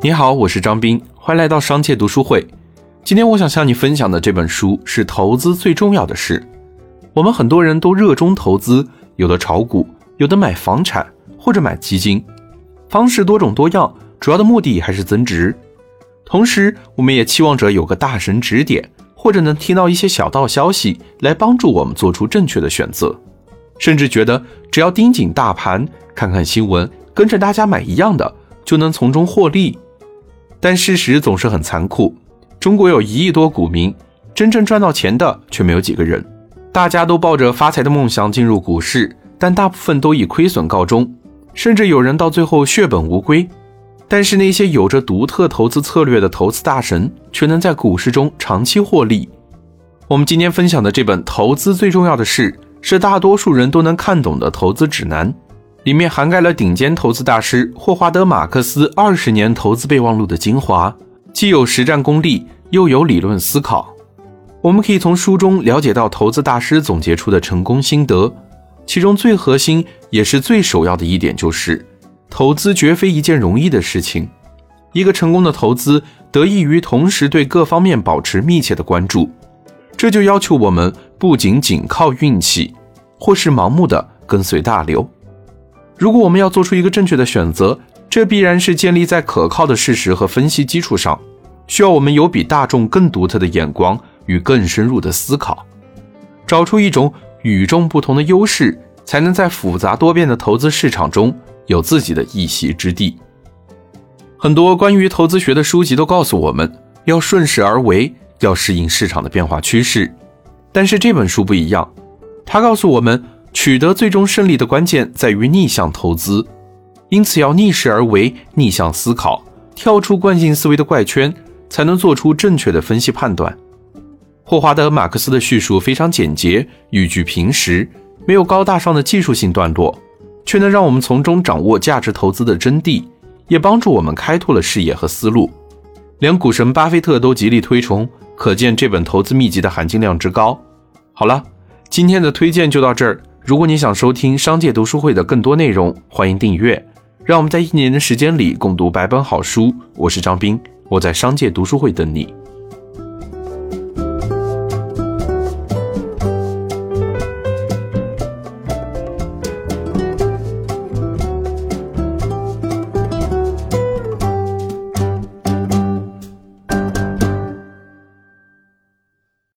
你好，我是张斌，欢迎来到商界读书会。今天我想向你分享的这本书是投资最重要的事。我们很多人都热衷投资，有的炒股，有的买房产或者买基金，方式多种多样，主要的目的还是增值。同时，我们也期望着有个大神指点，或者能听到一些小道消息来帮助我们做出正确的选择，甚至觉得只要盯紧大盘，看看新闻，跟着大家买一样的，就能从中获利。但事实总是很残酷，中国有一亿多股民，真正赚到钱的却没有几个人。大家都抱着发财的梦想进入股市，但大部分都以亏损告终，甚至有人到最后血本无归。但是那些有着独特投资策略的投资大神，却能在股市中长期获利。我们今天分享的这本《投资最重要的事》，是大多数人都能看懂的投资指南。里面涵盖了顶尖投资大师霍华德·马克思二十年投资备忘录的精华，既有实战功力，又有理论思考。我们可以从书中了解到投资大师总结出的成功心得，其中最核心也是最首要的一点就是，投资绝非一件容易的事情。一个成功的投资得益于同时对各方面保持密切的关注，这就要求我们不仅仅靠运气，或是盲目的跟随大流。如果我们要做出一个正确的选择，这必然是建立在可靠的事实和分析基础上，需要我们有比大众更独特的眼光与更深入的思考，找出一种与众不同的优势，才能在复杂多变的投资市场中有自己的一席之地。很多关于投资学的书籍都告诉我们要顺势而为，要适应市场的变化趋势，但是这本书不一样，它告诉我们。取得最终胜利的关键在于逆向投资，因此要逆势而为，逆向思考，跳出惯性思维的怪圈，才能做出正确的分析判断。霍华德·马克思的叙述非常简洁，语句平实，没有高大上的技术性段落，却能让我们从中掌握价值投资的真谛，也帮助我们开拓了视野和思路。连股神巴菲特都极力推崇，可见这本投资秘籍的含金量之高。好了，今天的推荐就到这儿。如果你想收听商界读书会的更多内容，欢迎订阅。让我们在一年的时间里共读百本好书。我是张斌，我在商界读书会等你。